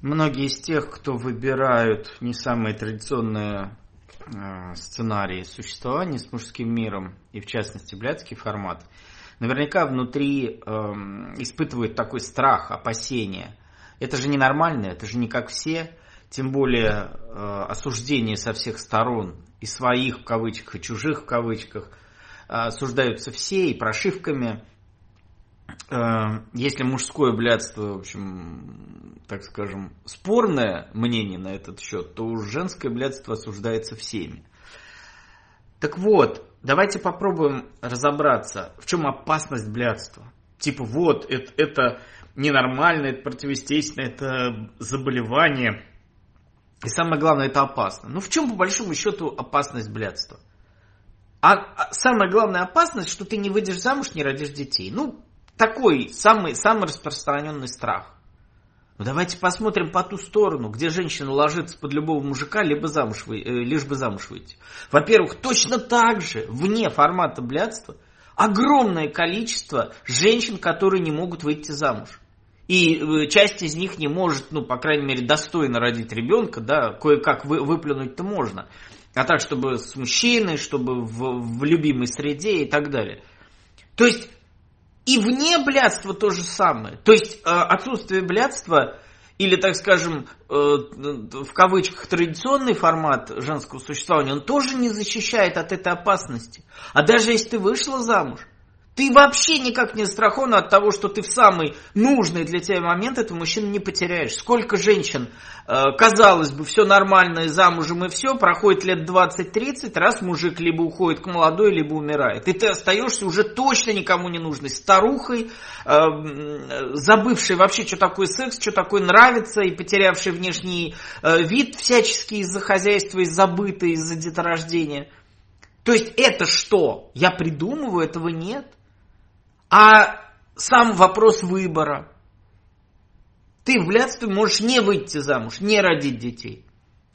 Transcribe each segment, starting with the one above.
Многие из тех, кто выбирают не самые традиционные э, сценарии существования с мужским миром, и в частности блядский формат, наверняка внутри э, испытывают такой страх, опасение. Это же ненормально, это же не как все, тем более э, осуждение со всех сторон, и своих в кавычках, и чужих в кавычках, э, осуждаются все, и прошивками – если мужское блядство, в общем, так скажем, спорное мнение на этот счет, то уж женское блядство осуждается всеми. Так вот, давайте попробуем разобраться, в чем опасность блядства. Типа вот, это, это ненормально, это противоестественно, это заболевание. И самое главное, это опасно. Ну в чем по большому счету опасность блядства? А, а самая главная опасность, что ты не выйдешь замуж, не родишь детей. Ну, такой самый, самый распространенный страх. Но давайте посмотрим по ту сторону, где женщина ложится под любого мужика, либо замуж вы, э, лишь бы замуж выйти. Во-первых, точно так же, вне формата блядства, огромное количество женщин, которые не могут выйти замуж. И э, часть из них не может, ну, по крайней мере, достойно родить ребенка, да, кое-как вы, выплюнуть-то можно. А так, чтобы с мужчиной, чтобы в, в любимой среде и так далее. То есть и вне блядства то же самое. То есть э, отсутствие блядства или, так скажем, э, в кавычках традиционный формат женского существования, он тоже не защищает от этой опасности. А даже если ты вышла замуж, ты вообще никак не застрахован от того, что ты в самый нужный для тебя момент этого мужчину не потеряешь. Сколько женщин, э, казалось бы, все нормально, и замужем, и все, проходит лет 20-30, раз мужик либо уходит к молодой, либо умирает. И ты остаешься уже точно никому не нужной старухой, э, забывшей вообще, что такое секс, что такое нравится, и потерявшей внешний э, вид всячески из-за хозяйства, из-за быта, из-за деторождения. То есть это что? Я придумываю, этого нет. А сам вопрос выбора. Ты в блядстве можешь не выйти замуж, не родить детей.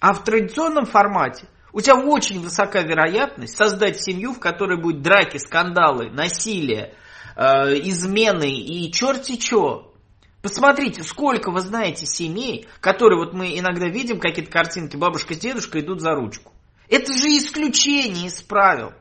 А в традиционном формате у тебя очень высока вероятность создать семью, в которой будет драки, скандалы, насилие, э, измены и черти чё. Посмотрите, сколько вы знаете семей, которые вот мы иногда видим какие-то картинки, бабушка с дедушкой идут за ручку. Это же исключение из правил.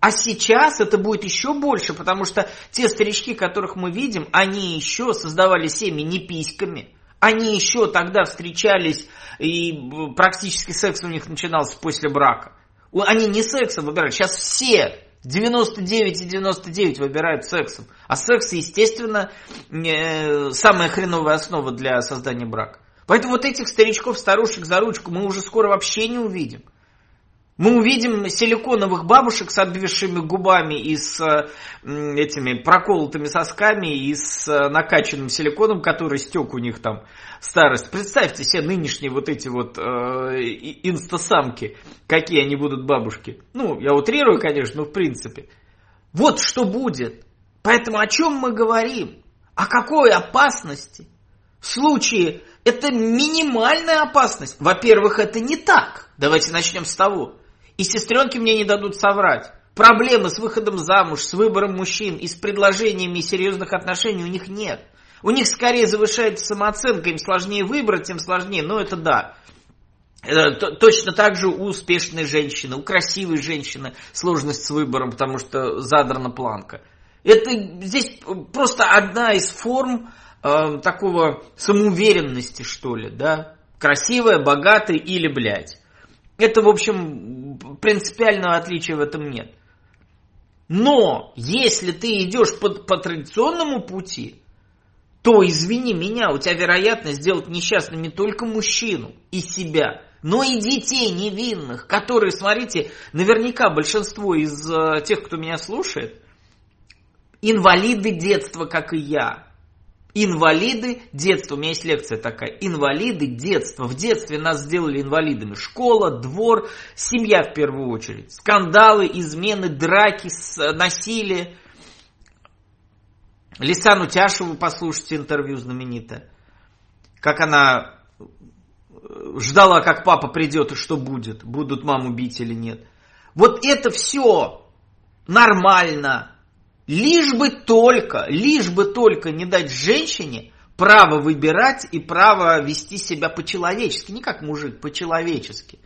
А сейчас это будет еще больше, потому что те старички, которых мы видим, они еще создавали семьи не письками. Они еще тогда встречались, и практически секс у них начинался после брака. Они не сексом выбирали. Сейчас все 99 и 99 выбирают сексом. А секс, естественно, самая хреновая основа для создания брака. Поэтому вот этих старичков, старушек за ручку мы уже скоро вообще не увидим. Мы увидим силиконовых бабушек с обвисшими губами и с этими проколотыми сосками и с э, накачанным силиконом, который стек у них там старость. Представьте себе нынешние вот эти вот э, инстасамки, какие они будут бабушки. Ну, я утрирую, конечно, но в принципе. Вот что будет. Поэтому о чем мы говорим? О какой опасности? В случае, это минимальная опасность. Во-первых, это не так. Давайте начнем с того. И сестренки мне не дадут соврать. Проблемы с выходом замуж, с выбором мужчин и с предложениями серьезных отношений у них нет. У них скорее завышается самооценка, им сложнее выбрать, тем сложнее, но это да. Э, точно так же у успешной женщины, у красивой женщины сложность с выбором, потому что задрана планка. Это здесь просто одна из форм э, такого самоуверенности, что ли, да? Красивая, богатая или, блядь. Это, в общем, принципиального отличия в этом нет. Но если ты идешь по, по традиционному пути, то, извини меня, у тебя вероятность сделать несчастным не только мужчину и себя, но и детей невинных, которые, смотрите, наверняка большинство из э, тех, кто меня слушает, инвалиды детства, как и я. Инвалиды детства. У меня есть лекция такая. Инвалиды детства. В детстве нас сделали инвалидами. Школа, двор, семья в первую очередь. Скандалы, измены, драки, насилие. Лисану Тяшеву послушайте интервью знаменитое. Как она э, ждала, как папа придет и что будет. Будут маму бить или нет. Вот это все нормально. Лишь бы только, лишь бы только не дать женщине право выбирать и право вести себя по-человечески, не как мужик, по-человечески.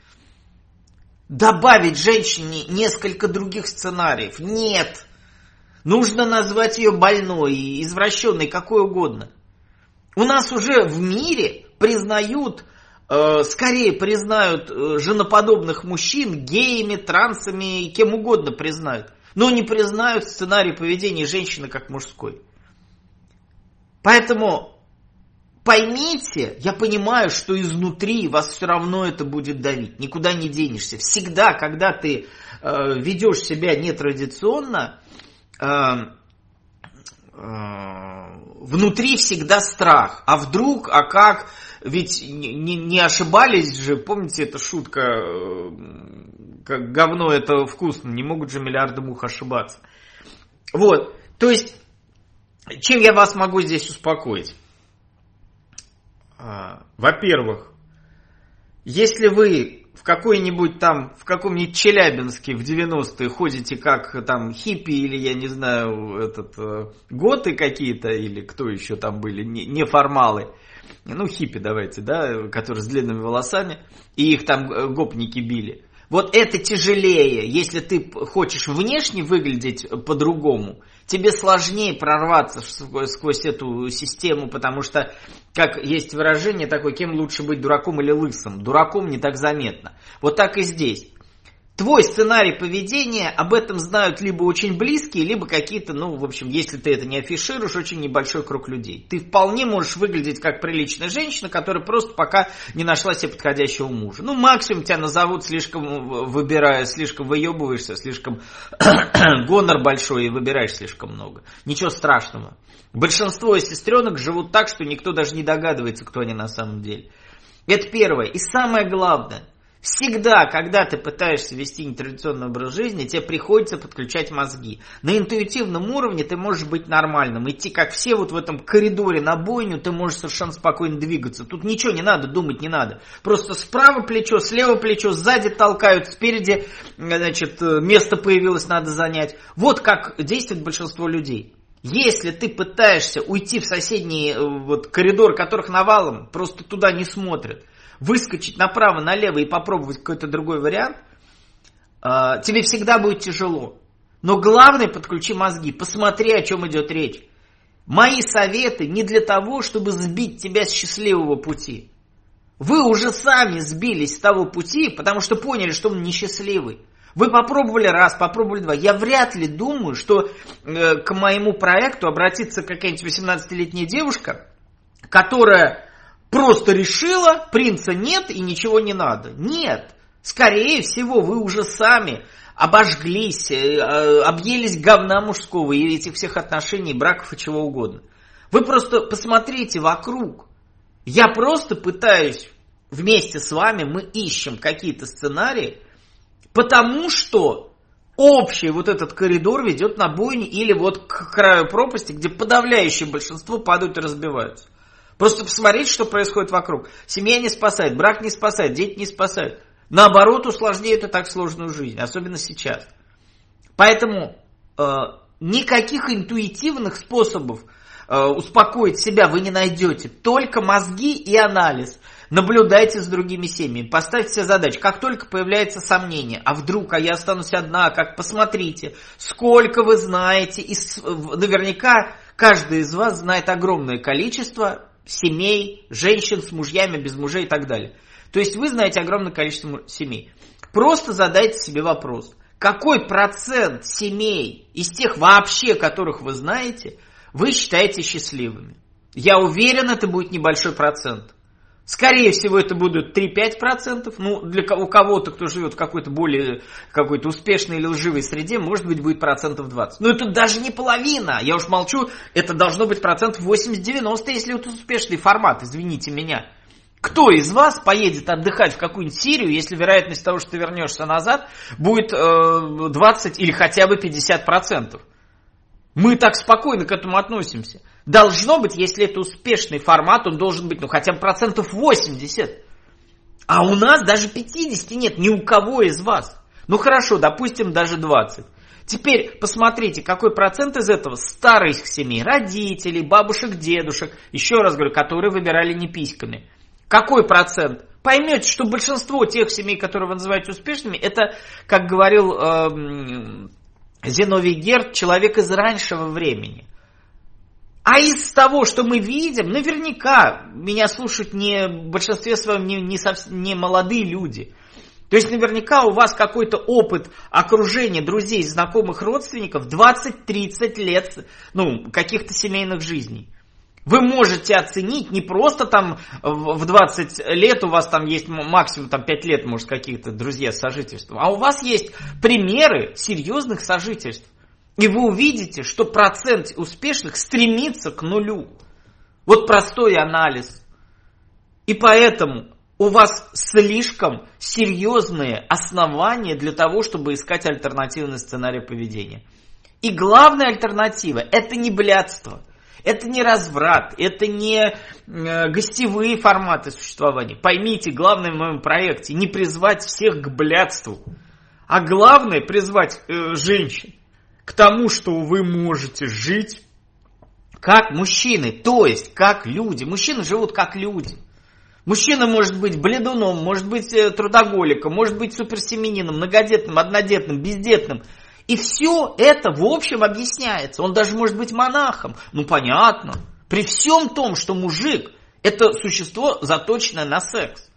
Добавить женщине несколько других сценариев. Нет. Нужно назвать ее больной, извращенной, какой угодно. У нас уже в мире признают, э, скорее признают э, женоподобных мужчин геями, трансами кем угодно признают. Но не признают сценарий поведения женщины как мужской. Поэтому поймите, я понимаю, что изнутри вас все равно это будет давить, никуда не денешься. Всегда, когда ты э, ведешь себя нетрадиционно, э, э, внутри всегда страх. А вдруг, а как? Ведь не, не ошибались же, помните, эта шутка, э, как говно это вкусно, не могут же миллиарды мух ошибаться. Вот, то есть, чем я вас могу здесь успокоить? А, во-первых, если вы в какой-нибудь там, в каком-нибудь Челябинске в 90-е ходите как там хиппи или, я не знаю, этот, э, готы какие-то, или кто еще там были, неформалы, ну, хиппи давайте, да, которые с длинными волосами, и их там э, гопники били. Вот это тяжелее, если ты хочешь внешне выглядеть по-другому, тебе сложнее прорваться сквозь эту систему, потому что, как есть выражение такое, кем лучше быть дураком или лысым? Дураком не так заметно. Вот так и здесь твой сценарий поведения, об этом знают либо очень близкие, либо какие-то, ну, в общем, если ты это не афишируешь, очень небольшой круг людей. Ты вполне можешь выглядеть как приличная женщина, которая просто пока не нашла себе подходящего мужа. Ну, максимум тебя назовут слишком, выбирая, слишком выебываешься, слишком гонор большой и выбираешь слишком много. Ничего страшного. Большинство сестренок живут так, что никто даже не догадывается, кто они на самом деле. Это первое. И самое главное – Всегда, когда ты пытаешься вести нетрадиционный образ жизни, тебе приходится подключать мозги. На интуитивном уровне ты можешь быть нормальным, идти как все вот в этом коридоре на бойню, ты можешь совершенно спокойно двигаться. Тут ничего не надо, думать не надо. Просто справа плечо, слева плечо, сзади толкают, спереди значит, место появилось, надо занять. Вот как действует большинство людей. Если ты пытаешься уйти в соседний э, вот, коридор, которых навалом, просто туда не смотрят, выскочить направо, налево и попробовать какой-то другой вариант, а, тебе всегда будет тяжело. Но главное, подключи мозги, посмотри, о чем идет речь. Мои советы не для того, чтобы сбить тебя с счастливого пути. Вы уже сами сбились с того пути, потому что поняли, что он несчастливый. Вы попробовали раз, попробовали два. Я вряд ли думаю, что э, к моему проекту обратится какая-нибудь 18-летняя девушка, которая просто решила, принца нет и ничего не надо. Нет. Скорее всего, вы уже сами обожглись, э, э, объелись говна мужского и этих всех отношений, браков и чего угодно. Вы просто посмотрите вокруг. Я просто пытаюсь вместе с вами, мы ищем какие-то сценарии, потому что общий вот этот коридор ведет на бойню или вот к краю пропасти, где подавляющее большинство падают и разбиваются. Просто посмотреть, что происходит вокруг. Семья не спасает, брак не спасает, дети не спасают. Наоборот, усложняет и так сложную жизнь, особенно сейчас. Поэтому э, никаких интуитивных способов э, успокоить себя вы не найдете. Только мозги и анализ. Наблюдайте с другими семьями, поставьте себе задачу. Как только появляется сомнение, а вдруг, а я останусь одна, как посмотрите, сколько вы знаете. И наверняка каждый из вас знает огромное количество семей, женщин с мужьями, без мужей и так далее. То есть вы знаете огромное количество семей. Просто задайте себе вопрос, какой процент семей из тех вообще, которых вы знаете, вы считаете счастливыми? Я уверен, это будет небольшой процент. Скорее всего, это будут 3-5%. Ну, для у кого-то, кто живет в какой-то более какой-то успешной или лживой среде, может быть, будет процентов 20. Но это даже не половина. Я уж молчу, это должно быть процентов 80-90, если это успешный формат, извините меня. Кто из вас поедет отдыхать в какую-нибудь Сирию, если вероятность того, что ты вернешься назад, будет э, 20 или хотя бы 50%? Мы так спокойно к этому относимся. Должно быть, если это успешный формат, он должен быть, ну, хотя бы процентов 80. А у нас даже 50 нет, ни у кого из вас. Ну, хорошо, допустим, даже 20. Теперь посмотрите, какой процент из этого старых семей, родителей, бабушек, дедушек, еще раз говорю, которые выбирали не письками. Какой процент? Поймете, что большинство тех семей, которые вы называете успешными, это, как говорил э, Зиновий Герд, человек из раньшего времени. А из того, что мы видим, наверняка меня слушают не в большинстве своем не, не, совсем, не молодые люди. То есть наверняка у вас какой-то опыт окружения друзей, знакомых, родственников 20-30 лет ну, каких-то семейных жизней. Вы можете оценить не просто там в 20 лет у вас там есть максимум там 5 лет, может, каких-то друзья сожительства, а у вас есть примеры серьезных сожительств. И вы увидите, что процент успешных стремится к нулю. Вот простой анализ. И поэтому у вас слишком серьезные основания для того, чтобы искать альтернативный сценарий поведения. И главная альтернатива – это не блядство, это не разврат, это не э, гостевые форматы существования. Поймите, главное в моем проекте – не призвать всех к блядству, а главное – призвать э, женщин к тому, что вы можете жить как мужчины, то есть как люди. Мужчины живут как люди. Мужчина может быть бледуном, может быть э, трудоголиком, может быть суперсеменином, многодетным, однодетным, бездетным. И все это в общем объясняется. Он даже может быть монахом. Ну понятно. При всем том, что мужик это существо заточенное на секс.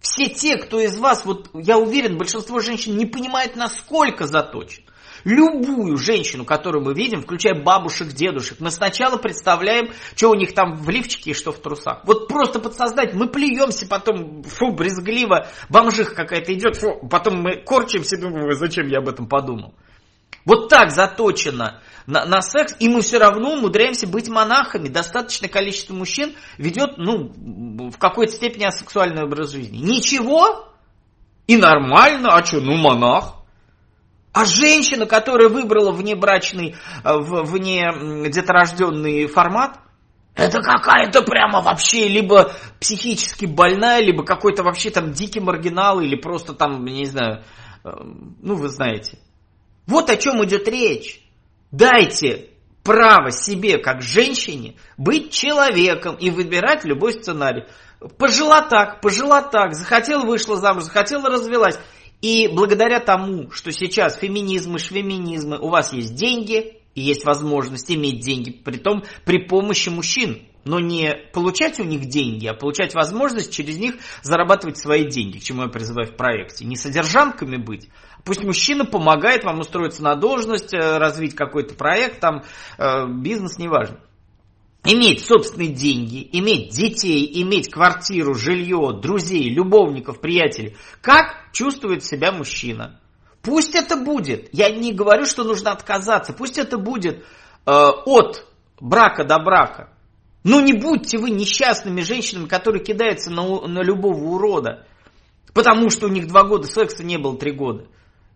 Все те, кто из вас, вот я уверен, большинство женщин не понимает, насколько заточен. Любую женщину, которую мы видим, включая бабушек, дедушек, мы сначала представляем, что у них там в лифчике и что в трусах. Вот просто подсознать, мы плюемся потом, фу, брезгливо, бомжиха какая-то идет, фу, потом мы корчимся, думаем, зачем я об этом подумал. Вот так заточено на, на секс, и мы все равно умудряемся быть монахами. Достаточное количество мужчин ведет, ну, в какой-то степени асексуальный образ жизни. Ничего, и нормально, а что, ну монах. А женщина, которая выбрала внебрачный, э, вне деторожденный формат, это какая-то прямо вообще либо психически больная, либо какой-то вообще там дикий маргинал, или просто там, не знаю, э, ну вы знаете. Вот о чем идет речь. Дайте право себе, как женщине, быть человеком и выбирать любой сценарий. Пожила так, пожила так, захотела, вышла замуж, захотела, развелась. И благодаря тому, что сейчас феминизмы, швеминизмы, у вас есть деньги и есть возможность иметь деньги, при том при помощи мужчин, но не получать у них деньги, а получать возможность через них зарабатывать свои деньги, к чему я призываю в проекте. Не содержанками быть, Пусть мужчина помогает вам устроиться на должность, э, развить какой-то проект, там, э, бизнес, неважно иметь собственные деньги, иметь детей, иметь квартиру, жилье, друзей, любовников, приятелей. Как чувствует себя мужчина? Пусть это будет, я не говорю, что нужно отказаться, пусть это будет э, от брака до брака. Но не будьте вы несчастными женщинами, которые кидаются на, на любого урода, потому что у них два года секса не было три года.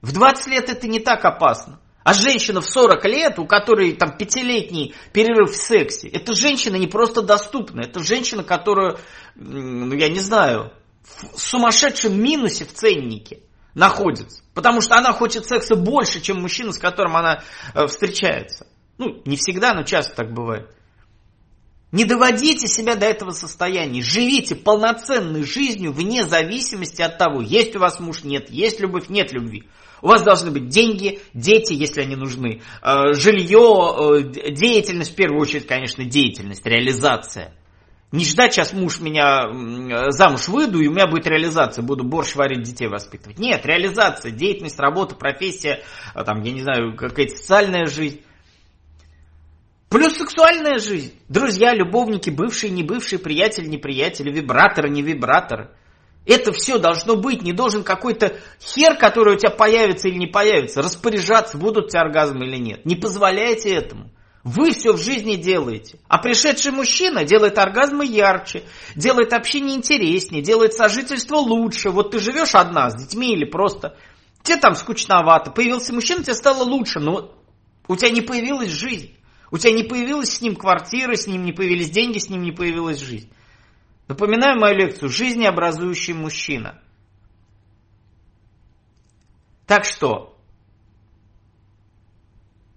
В 20 лет это не так опасно. А женщина в 40 лет, у которой там пятилетний перерыв в сексе, это женщина не просто доступна, это женщина, которая, ну я не знаю, в сумасшедшем минусе в ценнике находится. Потому что она хочет секса больше, чем мужчина, с которым она э, встречается. Ну, не всегда, но часто так бывает. Не доводите себя до этого состояния. Живите полноценной жизнью вне зависимости от того, есть у вас муж, нет, есть любовь, нет любви. У вас должны быть деньги, дети, если они нужны, э, жилье, э, деятельность, в первую очередь, конечно, деятельность, реализация. Не ждать, сейчас муж меня замуж выйду, и у меня будет реализация, буду борщ варить, детей воспитывать. Нет, реализация, деятельность, работа, профессия, э, там, я не знаю, какая-то социальная жизнь. Плюс сексуальная жизнь. Друзья, любовники, бывшие, не бывшие, приятели, неприятели, вибраторы, не вибраторы. Это все должно быть, не должен какой-то хер, который у тебя появится или не появится, распоряжаться, будут у тебя оргазмы или нет. Не позволяйте этому. Вы все в жизни делаете. А пришедший мужчина делает оргазмы ярче, делает общение интереснее, делает сожительство лучше. Вот ты живешь одна с детьми или просто... Тебе там скучновато. Появился мужчина, тебе стало лучше, но у тебя не появилась жизнь. У тебя не появилась с ним квартира, с ним не появились деньги, с ним не появилась жизнь. Напоминаю мою лекцию «Жизнеобразующий мужчина». Так что,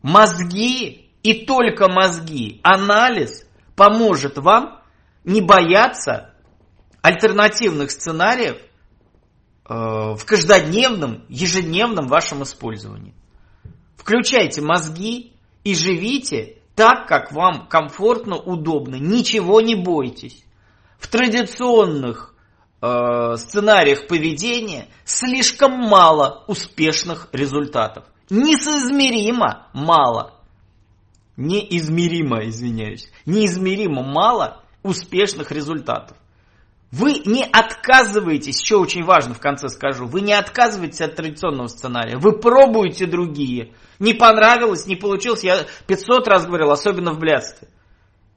Мозги и только мозги, анализ поможет вам не бояться альтернативных сценариев э, в каждодневном, ежедневном вашем использовании. Включайте мозги и живите так, как вам комфортно, удобно. Ничего не бойтесь. В традиционных э, сценариях поведения слишком мало успешных результатов. Несоизмеримо мало. Неизмеримо, извиняюсь. Неизмеримо мало успешных результатов. Вы не отказываетесь, еще очень важно в конце скажу, вы не отказываетесь от традиционного сценария, вы пробуете другие. Не понравилось, не получилось, я 500 раз говорил, особенно в блядстве.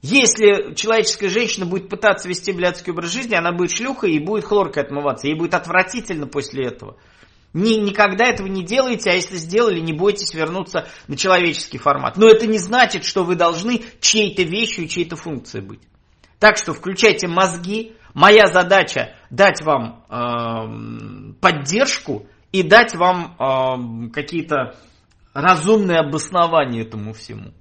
Если человеческая женщина будет пытаться вести блядский образ жизни, она будет шлюхой и будет хлоркой отмываться. Ей будет отвратительно после этого. Ни, никогда этого не делайте, а если сделали, не бойтесь вернуться на человеческий формат. Но это не значит, что вы должны чьей-то вещью и чьей-то функцией быть. Так что включайте мозги. Моя задача дать вам э, поддержку и дать вам э, какие-то разумные обоснования этому всему.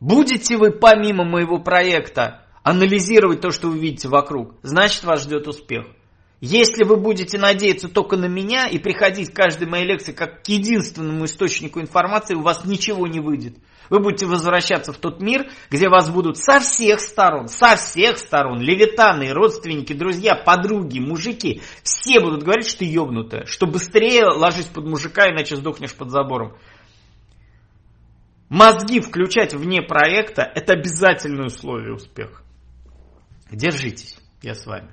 Будете вы помимо моего проекта анализировать то, что вы видите вокруг, значит вас ждет успех. Если вы будете надеяться только на меня и приходить к каждой моей лекции как к единственному источнику информации, у вас ничего не выйдет. Вы будете возвращаться в тот мир, где вас будут со всех сторон, со всех сторон, левитаны, родственники, друзья, подруги, мужики, все будут говорить, что ты ебнутая, что быстрее ложись под мужика, иначе сдохнешь под забором. Мозги включать вне проекта – это обязательное условие успеха. Держитесь, я с вами.